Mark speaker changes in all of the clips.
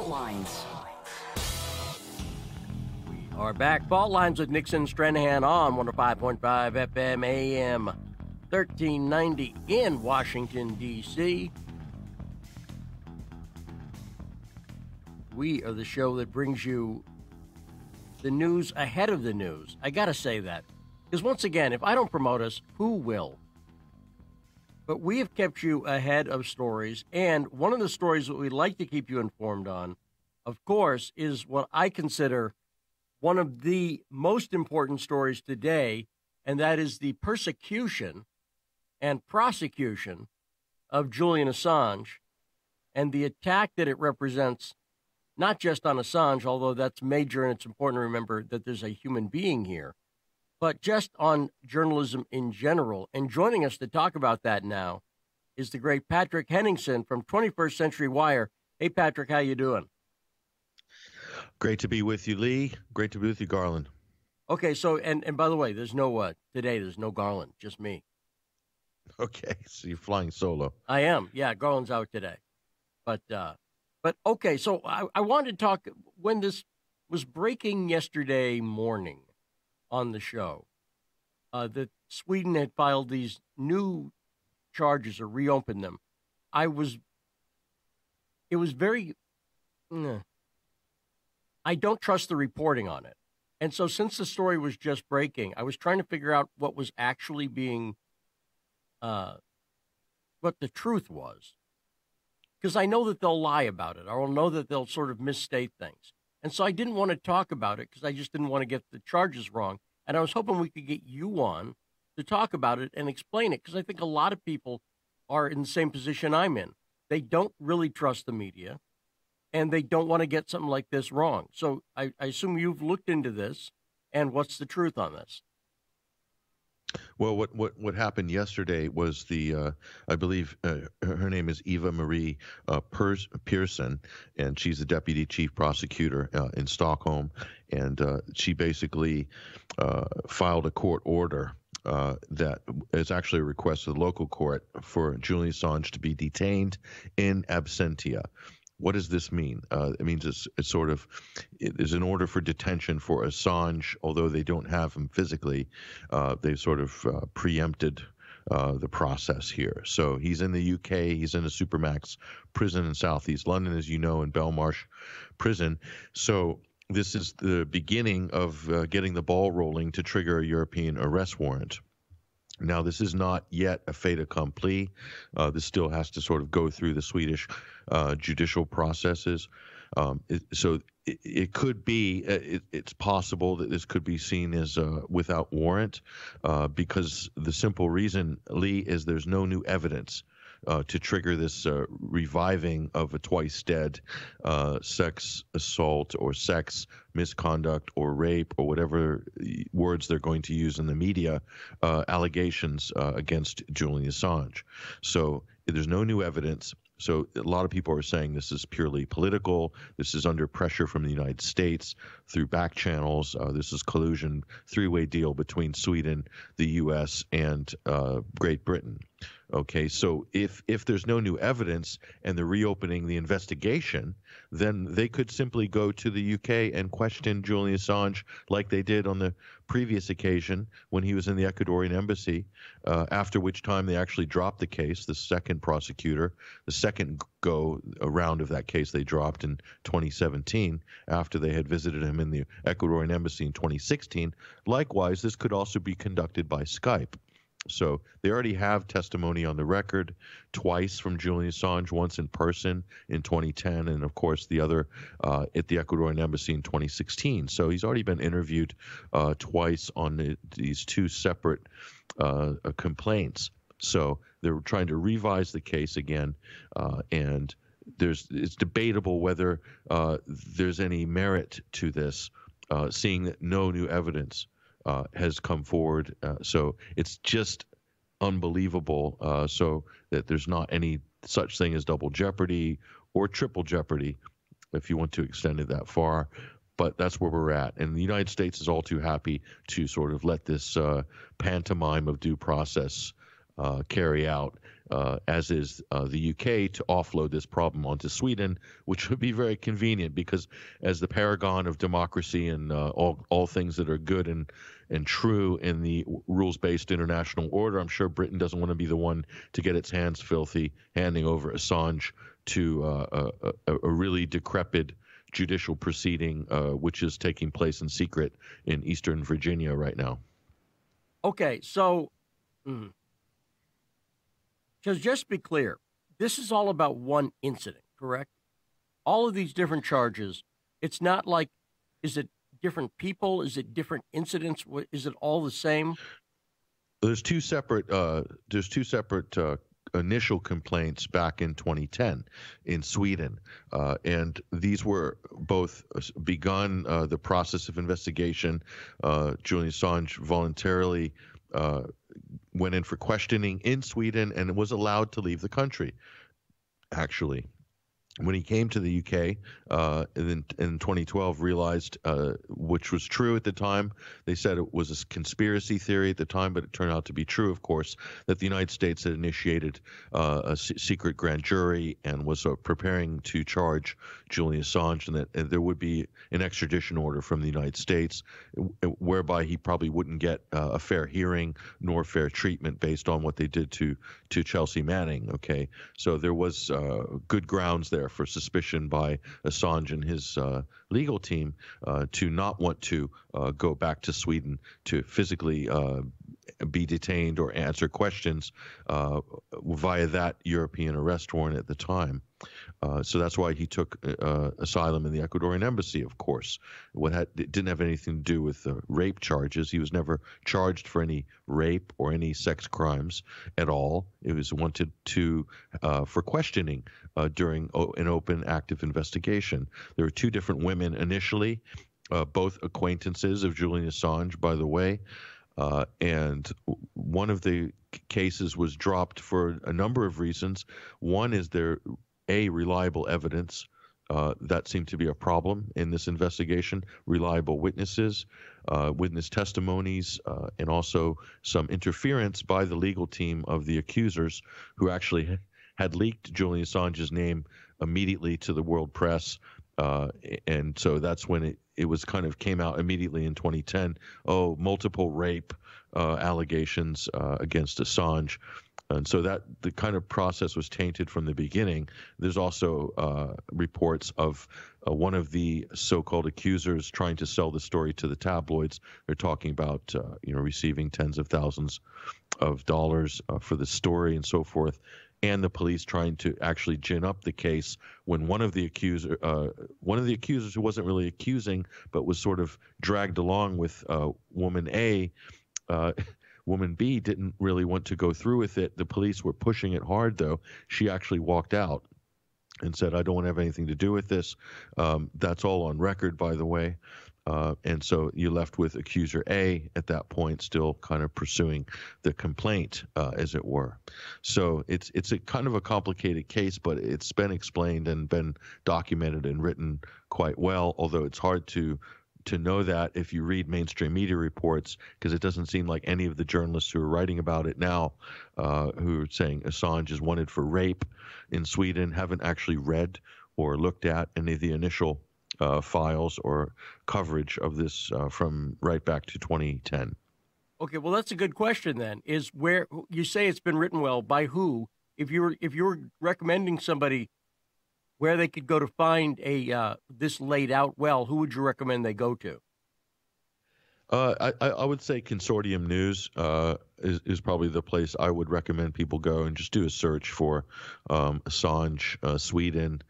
Speaker 1: Fault Lines.
Speaker 2: We are back. Fault Lines with Nixon Stranahan on 105.5 FM AM 1390 in Washington, D.C. We are the show that brings you the news ahead of the news. I got to say that. Because once again, if I don't promote us, who will? But we have kept you ahead of stories. And one of the stories that we'd like to keep you informed on, of course, is what I consider one of the most important stories today, and that is the persecution and prosecution of Julian Assange and the attack that it represents, not just on Assange, although that's major and it's important to remember that there's a human being here, but just on journalism in general. And joining us to talk about that now is the great Patrick Henningsen from 21st Century Wire. Hey, Patrick, how you doing?
Speaker 3: Great to be with you, Lee. Great to be with you, Garland.
Speaker 2: Okay, so and and by the way, there's no what uh, today. There's no Garland, just me.
Speaker 3: Okay, so you're flying solo.
Speaker 2: I am. Yeah, Garland's out today, but uh, but okay. So I, I wanted to talk when this was breaking yesterday morning on the show uh, that Sweden had filed these new charges or reopened them. I was. It was very. I don't trust the reporting on it. And so, since the story was just breaking, I was trying to figure out what was actually being uh, what the truth was. Because I know that they'll lie about it, or I'll know that they'll sort of misstate things. And so I didn't want to talk about it because I just didn't want to get the charges wrong. And I was hoping we could get you on to talk about it and explain it because I think a lot of people are in the same position I'm in. They don't really trust the media and they don't want to get something like this wrong. So I, I assume you've looked into this and what's the truth on this?
Speaker 3: Well, what, what, what happened yesterday was the, uh, I believe uh, her name is Eva Marie uh, Persson, and she's the deputy chief prosecutor uh, in Stockholm. And uh, she basically uh, filed a court order that is actually a request of the local court for Julian Assange to be detained in absentia. What does this mean? Uh, it means it's, it's sort of it is an order for detention for Assange, although they don't have him physically. Uh, they've sort of uh, preempted. Uh, the process here. So he's in the UK. He's in a supermax prison in Southeast London, as you know, in Belmarsh prison. So this is the beginning of uh, getting the ball rolling to trigger a European arrest warrant. Now, this is not yet a fait accompli. Uh, this still has to sort of go through the Swedish uh, judicial processes. Um, it, so it, it, could be, uh, it, it's possible that this could be seen as uh, without warrant uh, because the simple reason, Lee, is there's no new evidence uh, to trigger this uh, reviving of a twice dead uh, sex assault or sex misconduct or rape or whatever words they're going to use in the media uh, allegations uh, against Julian Assange. So there's no new evidence. So a lot of people are saying this is purely political. This is under pressure from the United States through back channels. Uh, this is collusion, three-way deal between Sweden, the U.S., and uh, Great Britain. Okay, so if if there's no new evidence and they're reopening the investigation, then they could simply go to the UK and question Julian Assange like they did on the previous occasion when he was in the Ecuadorian embassy. Uh, after which time they actually dropped the case. The second prosecutor, the second go around of that case, they dropped in 2017 after they had visited him in the Ecuadorian embassy in 2016. Likewise, this could also be conducted by Skype. So they already have testimony on the record twice from Julian Assange, once in person in 2010, and of course the other uh, at the Ecuadorian embassy in 2016. So he's already been interviewed uh, twice on the, these two separate uh, uh complaints. So they're trying to revise the case again, uh, and there's it's debatable whether uh, there's any merit to this, seeing that no new evidence uh, has come forward. Uh, so it's just unbelievable. Uh, so that there's not any such thing as double jeopardy or triple jeopardy, if you want to extend it that far. But that's where we're at. And the United States is all too happy to sort of let this uh, pantomime of due process uh, carry out uh, as is uh, the UK, to offload this problem onto Sweden, which would be very convenient because, as the paragon of democracy and uh, all all things that are good and and true in the rules based international order, I'm sure Britain doesn't want to be the one to get its hands filthy handing over Assange to uh, a, a, a really decrepit judicial proceeding, uh, which is taking place in secret in Eastern Virginia right now.
Speaker 2: Okay, so mm, just just be clear, this is all about one incident, correct? All of these different charges. It's not like, is it different people? Is it different incidents? Is it all the same?
Speaker 3: There's two separate. Uh, there's two separate uh, initial complaints back in 2010 in Sweden, uh, and these were both begun uh, the process of investigation. Uh, Julian Assange voluntarily uh, went in for questioning in Sweden and was allowed to leave the country. Actually, when he came to the UK uh, in, in 2012, realized, uh, which was true at the time, they said it was a conspiracy theory at the time, but it turned out to be true, of course, that the United States had initiated uh, secret grand jury and was uh, preparing to charge Julian Assange, and that and there would be an extradition order from the United States, whereby he probably wouldn't get uh, a fair hearing nor fair treatment based on what they did to to Chelsea Manning. Okay, so there was uh, good grounds there for suspicion by Assange and his uh, legal team uh, to not want to uh, go back to Sweden to physically uh, be detained or answer questions uh, via that European arrest warrant at the time. Uh, so that's why he took asylum in the Ecuadorian embassy, of course. What had, it didn't have anything to do with rape charges. He was never charged for any rape or any sex crimes at all. It was wanted to for questioning during an open, active investigation. There were two different women initially, uh, both acquaintances of Julian Assange, by the way. Uh, and one of the cases was dropped for a number of reasons. One is there a reliable evidence uh, that seemed to be a problem in this investigation. Reliable witnesses, uh, witness testimonies, uh, and also some interference by the legal team of the accusers, who actually had leaked Julian Assange's name immediately to the world press. Uh, and so that's when it, it was kind of came out immediately in 2010. Oh, multiple rape uh, allegations uh, against Assange. And so that the kind of process was tainted from the beginning. There's also uh, reports of uh, one of the so-called accusers trying to sell the story to the tabloids. They're talking about uh, you know receiving tens of thousands of dollars for the story and so forth and the police trying to actually gin up the case when one of the accuser, uh, one of the accusers who wasn't really accusing but was sort of dragged along with uh, woman A. Uh, woman B didn't really want to go through with it. The police were pushing it hard, though. She actually walked out and said, I don't want to have anything to do with this. Um, that's all on record, by the way. Uh, and so you're left with accuser A at that point, still kind of pursuing the complaint, uh, as it were. So it's it's a kind of a complicated case, but it's been explained and been documented and written quite well. Although it's hard to to know that if you read mainstream media reports, because it doesn't seem like any of the journalists who are writing about it now, uh, who are saying Assange is wanted for rape in Sweden, haven't actually read or looked at any of the initial uh, files or coverage of this uh, from right back to 2010.
Speaker 2: Okay, well, that's a good question. Then is where you say it's been written well by who? If you're if you're recommending somebody where they could go to find a uh, this laid out well, who would you recommend they go to?
Speaker 3: Uh, I, I, would say Consortium News uh, is, is probably the place I would recommend people go and just do a search for um, Assange, uh, Sweden,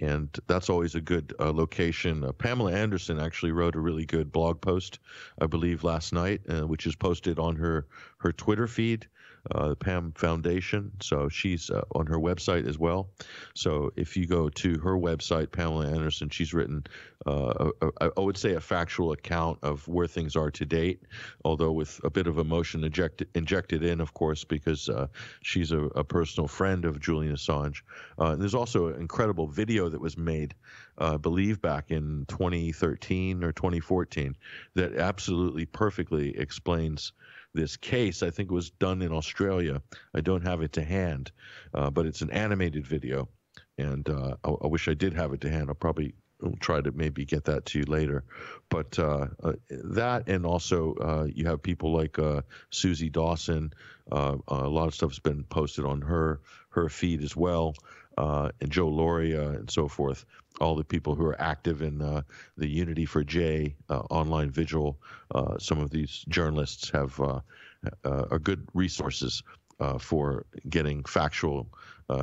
Speaker 3: and that's always a good uh, location. Uh, Pamela Anderson actually wrote a really good blog post, I believe, last night, which is posted on her her Twitter feed uh, the PAM Foundation. So she's uh, on her website as well. So if you go to her website, Pamela Anderson, she's written, uh, a, a, I would say, a factual account of where things are to date, although with a bit of emotion injected, injected in, of course, because uh, she's a, a, personal friend of Julian Assange. Uh, there's also an incredible video that was made, uh, I believe, back in 2013 or 2014 that absolutely perfectly explains this case. I think it was done in Australia. I don't have it to hand, uh, but it's an animated video, and uh, I, I, wish I did have it to hand. I'll probably try to maybe get that to you later. But uh, uh, that, and also uh, you have people like Suzie Dawson. a lot of stuff's been posted on her her feed as well uh, and Joe Lauria and so forth, all the people who are active in uh, the Unity for J uh, online vigil. Uh, some of these journalists have uh, are good resources for getting factual,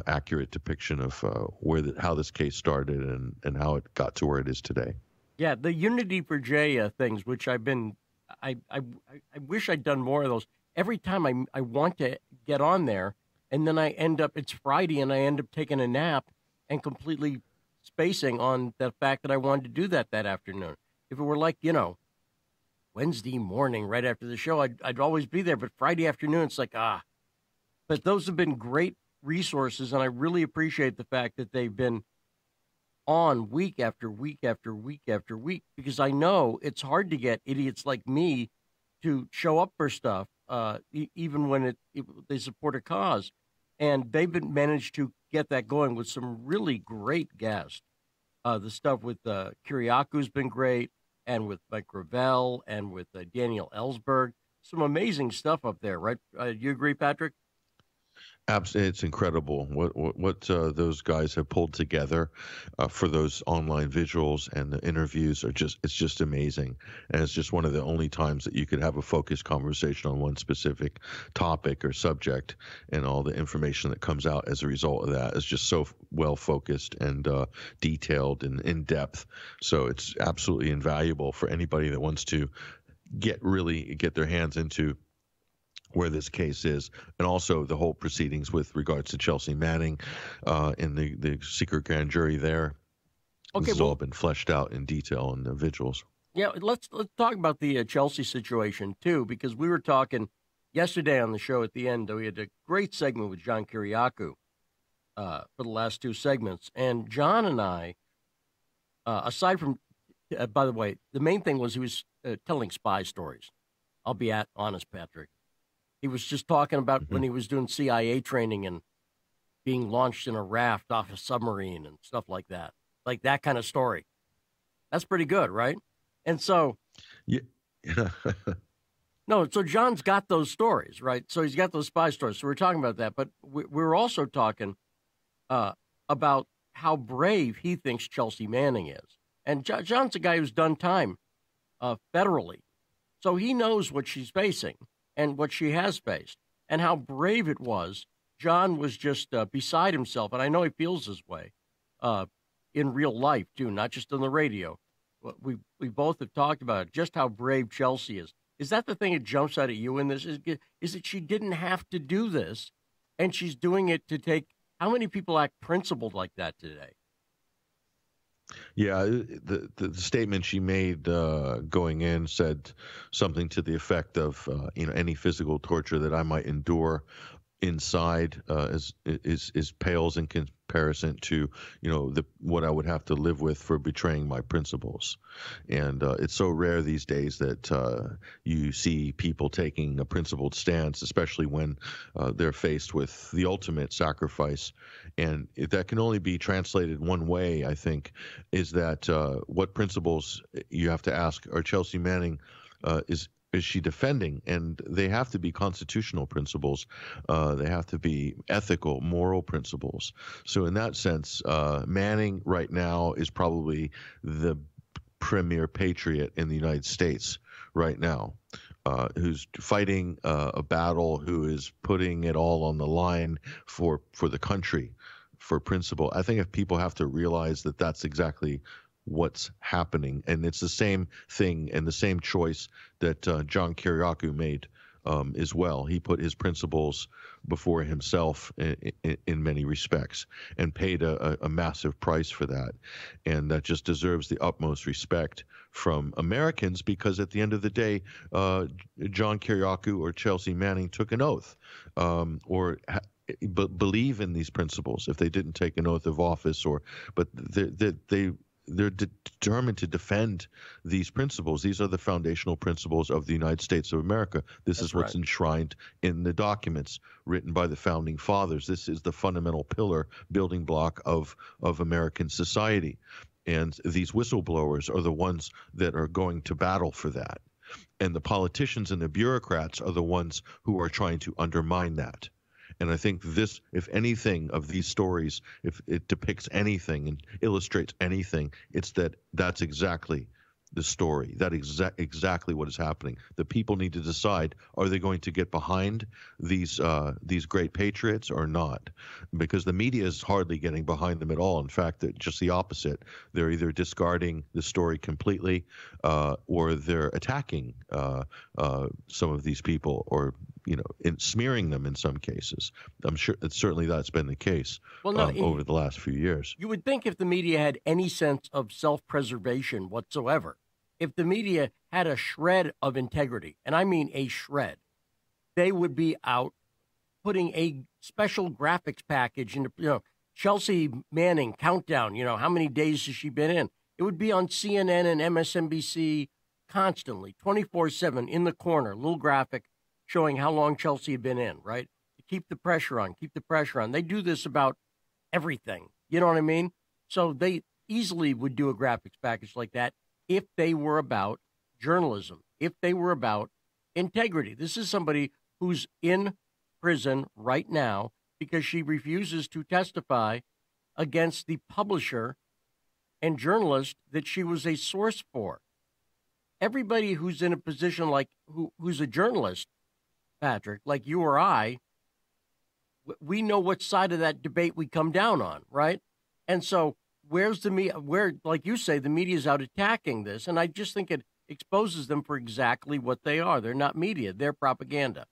Speaker 3: accurate depiction of where the, how this case started and, and how it got to where it is today.
Speaker 2: Yeah, the Unity for J things, which I've been, I, I, I wish I'd done more of those. Every time I, I want to get on there, and then I end up it's Friday and I end up taking a nap and completely spacing on the fact that I wanted to do that that afternoon. If it were like you know Wednesday morning right after the show, I'd I'd always be there. But Friday afternoon, it's like ah. But those have been great resources, and I really appreciate the fact that they've been on week after week after week after week because I know it's hard to get idiots like me to show up for stuff uh, e- even when it, it, they support a cause. And they've been managed to get that going with some really great guests. Uh, the stuff with uh, Kiriakou has been great, and with Mike Gravel, and with uh, Daniel Ellsberg. Some amazing stuff up there, right? Uh, you agree, Patrick?
Speaker 3: Absolutely, it's incredible what what, what uh, those guys have pulled together uh, for those online visuals and the interviews are just it's just amazing, and it's just one of the only times that you could have a focused conversation on one specific topic or subject, and all the information that comes out as a result of that is just so well focused and uh, detailed and in depth. So it's absolutely invaluable for anybody that wants to get really get their hands into where this case is, and also the whole proceedings with regards to Chelsea Manning uh, in the, the secret grand jury there. Okay, this has well, all been fleshed out in detail in the vigils.
Speaker 2: Yeah, let's let's talk about the uh, Chelsea situation too, because we were talking yesterday on the show at the end. Though we had a great segment with John Kiriakou uh, for the last two segments, and John and I, uh, aside from, uh, by the way, the main thing was he was uh, telling spy stories. I'll be at honest, Patrick. He was just talking about mm-hmm. when he was doing CIA training and being launched in a raft off a submarine and stuff like that. Like that kind of story. That's pretty good, right? And so,
Speaker 3: yeah.
Speaker 2: no, so John's got those stories, right? So he's got those spy stories. So we're talking about that, but we, we're also talking uh, about how brave he thinks Chelsea Manning is. And John's a guy who's done time uh, federally, so he knows what she's facing and what she has faced and how brave it was. John was just uh, beside himself, and I know he feels this way uh, in real life too, not just on the radio. We we both have talked about it, just how brave Chelsea is. Is that the thing that jumps out at you in this? Is is that she didn't have to do this, and she's doing it to take. How many people act principled like that today?
Speaker 3: Yeah, the, the, the statement she made uh, going in said something to the effect of, uh, you know, any physical torture that I might endure inside uh, is is is pales in comparison to you know the what I would have to live with for betraying my principles, and uh, it's so rare these days that uh, you see people taking a principled stance, especially when uh, they're faced with the ultimate sacrifice, and that can only be translated one way. I think is that uh, what principles you have to ask are Chelsea Manning. Uh, is is she defending? And they have to be constitutional principles. Uh, they have to be ethical, moral principles. So in that sense, uh, Manning right now is probably the premier patriot in the United States right now. Uh, who's fighting uh, a battle, who is putting it all on the line for for the country, for principle. I think if people have to realize that that's exactly what's happening. And it's the same thing and the same choice that uh, John Kiriakou made um, as well. He put his principles before himself in, in, in many respects and paid a, a, massive price for that. And that just deserves the utmost respect from Americans because at the end of the day, uh, John Kiriakou or Chelsea Manning took an oath um, or ha- believe in these principles if they didn't take an oath of office or but they, they, they they're de- determined to defend these principles. These are the foundational principles of the United States of America. This
Speaker 2: That's
Speaker 3: is what's
Speaker 2: right.
Speaker 3: enshrined in the documents written by the founding fathers. This is the fundamental pillar, building block of of American society. And these whistleblowers are the ones that are going to battle for that. And the politicians and the bureaucrats are the ones who are trying to undermine that. And I think this, if anything, of these stories, if it depicts anything and illustrates anything, it's that that's exactly the story. That exact exactly what is happening. The people need to decide: are they going to get behind these uh, these great patriots or not? Because the media is hardly getting behind them at all. In fact, just the opposite. They're either discarding the story completely, uh, or they're attacking uh, uh some of these people, or you know, in smearing them in some cases. I'm sure that certainly that's been the case
Speaker 2: Well, no,
Speaker 3: um,
Speaker 2: in-
Speaker 3: over the last few years.
Speaker 2: You would think if the media had any sense of self preservation whatsoever, if the media had a shred of integrity, and I mean a shred, they would be out putting a special graphics package into, you know, Chelsea Manning countdown, you know, how many days has she been in? It would be on CNN and MSNBC constantly, 24 7 in the corner, little graphic showing how long Chelsea had been in, right? Keep the pressure on, keep the pressure on. They do this about everything. You know what I mean? So they easily would do a graphics package like that if they were about journalism, if they were about integrity. This is somebody who's in prison right now because she refuses to testify against the publisher and journalist that she was a source for. Everybody who's in a position like who, who's a journalist, Patrick, like you or I, we know which side of that debate we come down on, right? And so, where's the media? Where, like you say, the media's out attacking this, and I just think it exposes them for exactly what they are. They're not media; they're propaganda.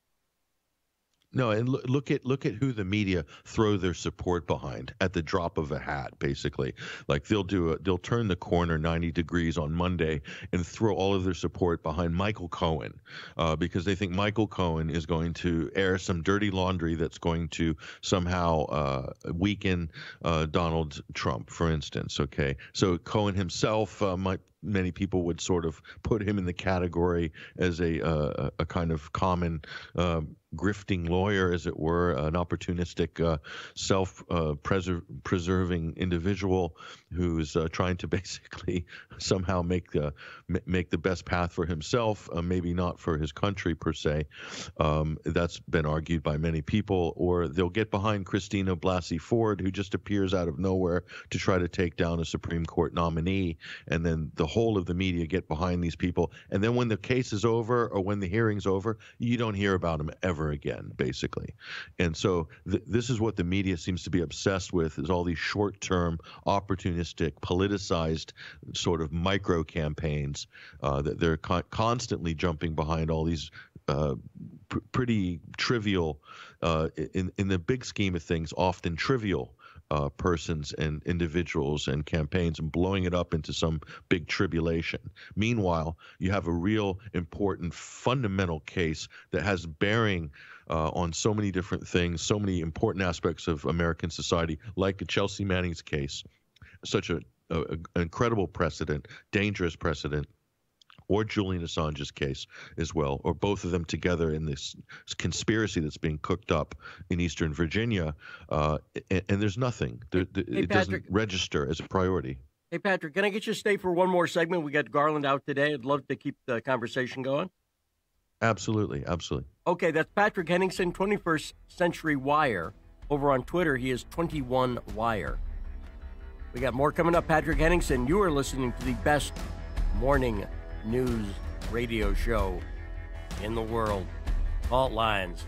Speaker 3: No, and look, look at look at who the media throw their support behind at the drop of a hat. Basically, like they'll do a, they'll turn the corner ninety degrees on Monday and throw all of their support behind Michael Cohen, uh, because they think Michael Cohen is going to air some dirty laundry that's going to somehow uh, weaken uh, Donald Trump, for instance. Okay, so Cohen himself uh, might many people would sort of put him in the category as a uh, a kind of common uh, grifting lawyer, as it were, an opportunistic, uh, self-preserving individual who's uh, trying to basically somehow make the make the best path for himself, uh, maybe not for his country per se. Um, that's been argued by many people. Or they'll get behind Christina Blasey Ford, who just appears out of nowhere to try to take down a Supreme Court nominee, and then the whole of the media get behind these people. And then when the case is over or when the hearing's over, you don't hear about them ever again, basically. And so th- this is what the media seems to be obsessed with: is all these short-term, opportunistic, politicized sort of micro campaigns uh, that they're con- constantly jumping behind all these uh, pr- pretty trivial, uh, in in the big scheme of things, often trivial. Uh, persons and individuals and campaigns and blowing it up into some big tribulation. Meanwhile, you have a real important fundamental case that has bearing uh, on so many different things, so many important aspects of American society, like Chelsea Manning's case, such a, a, a incredible precedent, dangerous precedent or Julian Assange's case as well, or both of them together in this conspiracy that's being cooked up in Eastern Virginia, uh, and, and, there's nothing. There,
Speaker 2: Hey,
Speaker 3: it
Speaker 2: Patrick.
Speaker 3: doesn't register as a priority.
Speaker 2: Hey, Patrick, can I get you to stay for one more segment? We got Garland out today. I'd love to keep the conversation going.
Speaker 3: Absolutely, absolutely.
Speaker 2: Okay, that's Patrick Henningsen, 21st Century Wire. Over on Twitter, he is 21 Wire. We got more coming up. Patrick Henningsen, you are listening to the best morning news radio show in the world. Fault Lines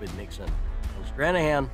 Speaker 2: with Nixon and Stranahan.